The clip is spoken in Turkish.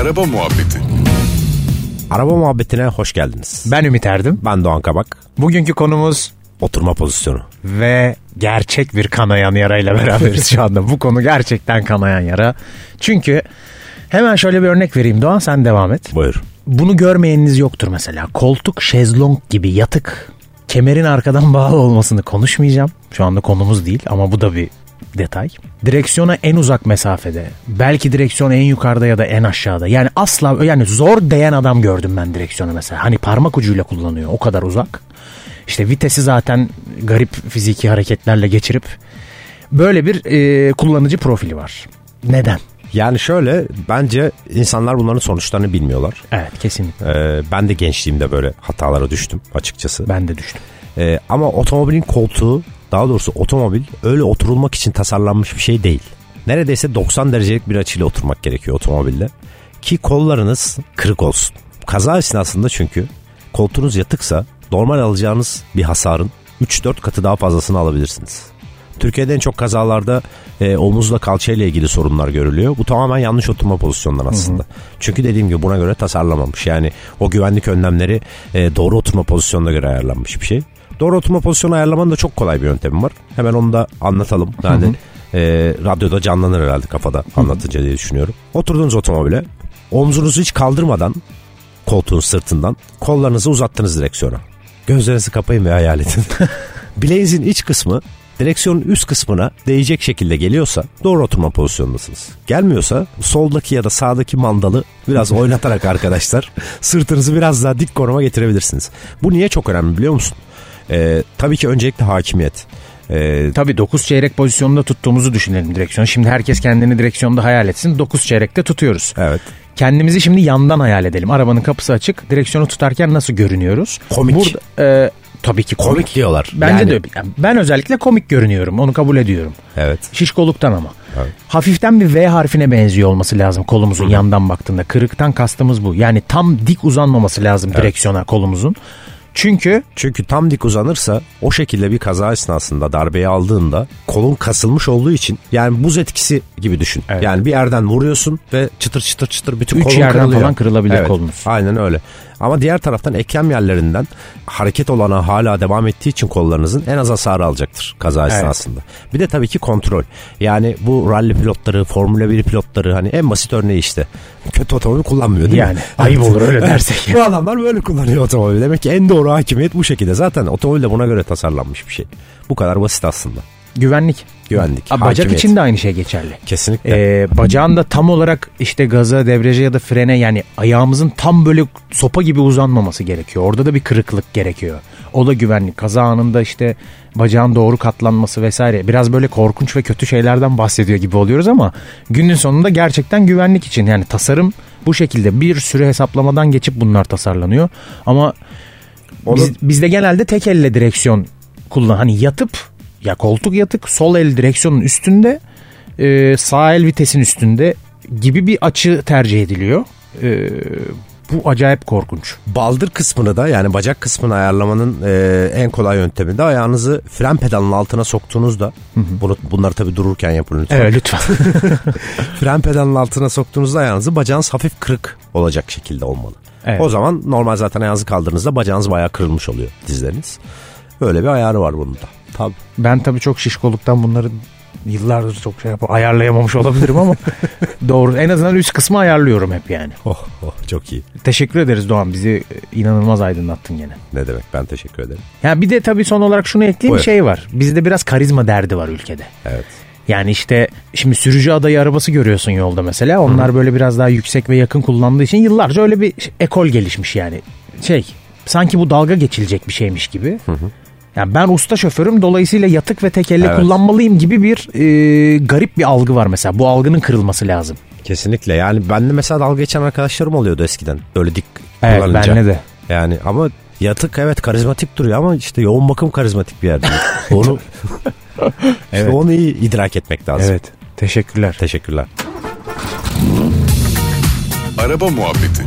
Araba Muhabbeti Araba muhabbetine hoş geldiniz. Ben Ümit Erdim. Ben Doğan Kabak. Bugünkü konumuz Oturma pozisyonu. ve gerçek bir kanayan yarayla beraberiz şu anda. Bu konu gerçekten kanayan yara. Çünkü hemen şöyle bir örnek vereyim Doğan sen devam et. Buyur. Bunu görmeyeniniz yoktur mesela. Koltuk, şezlong gibi yatık, kemerin arkadan bağlı olmasını konuşmayacağım. Şu anda konumuz değil ama bu da bir detay. Direksiyona en uzak mesafede. Belki direksiyon en yukarıda ya da en aşağıda. Yani asla yani zor değen adam gördüm ben direksiyonu mesela. Hani parmak ucuyla kullanıyor o kadar uzak. İşte vitesi zaten garip fiziki hareketlerle geçirip böyle bir e, kullanıcı profili var. Neden? Yani şöyle bence insanlar bunların sonuçlarını bilmiyorlar. Evet kesinlikle. Ee, ben de gençliğimde böyle hatalara düştüm açıkçası. Ben de düştüm. Ee, ama otomobilin koltuğu daha doğrusu otomobil öyle oturulmak için tasarlanmış bir şey değil. Neredeyse 90 derecelik bir açıyla oturmak gerekiyor otomobilde. Ki kollarınız kırık olsun. Kaza esnasında çünkü koltuğunuz yatıksa normal alacağınız bir hasarın 3-4 katı daha fazlasını alabilirsiniz. Türkiye'de en çok kazalarda e, omuzla kalçayla ilgili sorunlar görülüyor. Bu tamamen yanlış oturma pozisyonları aslında. Çünkü dediğim gibi buna göre tasarlamamış. Yani o güvenlik önlemleri e, doğru oturma pozisyonuna göre ayarlanmış bir şey. Doğru oturma pozisyonu ayarlamanın da çok kolay bir yöntemi var. Hemen onu da anlatalım. Yani e, radyoda canlanır herhalde kafada anlatınca diye düşünüyorum. Oturduğunuz otomobile omzunuzu hiç kaldırmadan koltuğun sırtından kollarınızı uzattınız direksiyona. Gözlerinizi kapayın ve hayal edin. Bileğinizin iç kısmı direksiyonun üst kısmına değecek şekilde geliyorsa doğru oturma pozisyonundasınız. Gelmiyorsa soldaki ya da sağdaki mandalı biraz oynatarak arkadaşlar sırtınızı biraz daha dik konuma getirebilirsiniz. Bu niye çok önemli biliyor musun? Ee, tabii ki öncelikle hakimiyet. Ee, Tabii 9 çeyrek pozisyonda tuttuğumuzu düşünelim direksiyon. Şimdi herkes kendini direksiyonda hayal etsin. 9 çeyrekte tutuyoruz. evet. Kendimizi şimdi yandan hayal edelim. Arabanın kapısı açık. Direksiyonu tutarken nasıl görünüyoruz? Komik. Burada, e, tabii ki komik. Komik diyorlar. Bence Yani- de ben özellikle komik görünüyorum. Onu kabul ediyorum. Evet. Şişkoluktan ama. Evet. Hafiften bir V harfine benziyor olması lazım kolumuzun yandan baktığında. Kırıktan kastımız bu. Yani tam dik uzanmaması lazım direksiyona kolumuzun. Çünkü Çünkü tam dik uzanırsa o şekilde bir kaza esnasında darbeyi aldığında kolun kasılmış olduğu için yani buz etkisi gibi düşün. Evet. Yani bir yerden vuruyorsun ve çıtır çıtır çıtır bütün Üç kolun yerden kırılıyor. falan kırılabilir kolunuz. Aynen öyle. Ama diğer taraftan eklem yerlerinden hareket olana hala devam ettiği için kollarınızın en az hasarı alacaktır kaza Evet. esnasında. Bir de tabii ki kontrol. Yani bu rally pilotları, Formula 1 pilotları hani en basit örneği işte. Kötü otomobil kullanmıyor değil Yani mi? ayıp olur öyle dersek. Bu adamlar böyle kullanıyor otomobili. Demek ki en doğru hakimiyet bu şekilde. Zaten otomobil de buna göre tasarlanmış bir şey. Bu kadar basit aslında. güvenlik. Güvenlik, Aa, Bacak hakimiyet. için de aynı şey geçerli. Kesinlikle. Ee, bacağın da tam olarak işte gaza, debriyaja ya da frene yani ayağımızın tam böyle sopa gibi uzanmaması gerekiyor. Orada da bir kırıklık gerekiyor. O da güvenlik. Kaza anında işte bacağın doğru katlanması vesaire. Biraz böyle korkunç ve kötü şeylerden bahsediyor gibi oluyoruz ama günün sonunda gerçekten güvenlik için yani tasarım bu şekilde bir sürü hesaplamadan geçip bunlar tasarlanıyor. Ama biz, bizde genelde tek elle direksiyon kullan. Hani yatıp ya koltuk yatık sol el direksiyonun üstünde e, sağ el vitesin üstünde gibi bir açı tercih ediliyor. E, bu acayip korkunç. Baldır kısmını da yani bacak kısmını ayarlamanın e, en kolay yöntemi de ayağınızı fren pedalının altına soktuğunuzda bunu, bunları tabii dururken yapın lütfen. Evet lütfen. Fren pedalının altına soktuğunuzda ayağınızı bacağınız hafif kırık olacak şekilde olmalı. Evet. O zaman normal zaten ayağınızı kaldırdığınızda bacağınız bayağı kırılmış oluyor dizleriniz. Böyle bir ayarı var bunun da. Tabii. ben tabii çok şişkoluktan bunları yıllardır çok şey yap ayarlayamamış olabilirim ama doğru. En azından üst kısmı ayarlıyorum hep yani. Oh, oh çok iyi. Teşekkür ederiz Doğan. Bizi inanılmaz aydınlattın gene. Ne demek ben teşekkür ederim. Ya bir de tabii son olarak şunu ekleyeyim Buyur. şey var. Bizde biraz karizma derdi var ülkede. Evet. Yani işte şimdi sürücü adayı arabası görüyorsun yolda mesela. Onlar böyle biraz daha yüksek ve yakın kullandığı için yıllarca öyle bir ekol gelişmiş yani. Şey sanki bu dalga geçilecek bir şeymiş gibi. Yani ben usta şoförüm dolayısıyla yatık ve tek elle Evet. kullanmalıyım gibi bir e, garip bir algı var mesela. Bu algının kırılması lazım. Kesinlikle yani bende mesela dalga geçen arkadaşlarım oluyordu eskiden. Böyle dik Evet kullanınca. bende de. Yani ama yatık evet karizmatik duruyor ama işte yoğun bakım karizmatik bir yer değil. Onu, işte Evet. onu iyi idrak etmek lazım. Evet teşekkürler. Teşekkürler. Araba Muhabbeti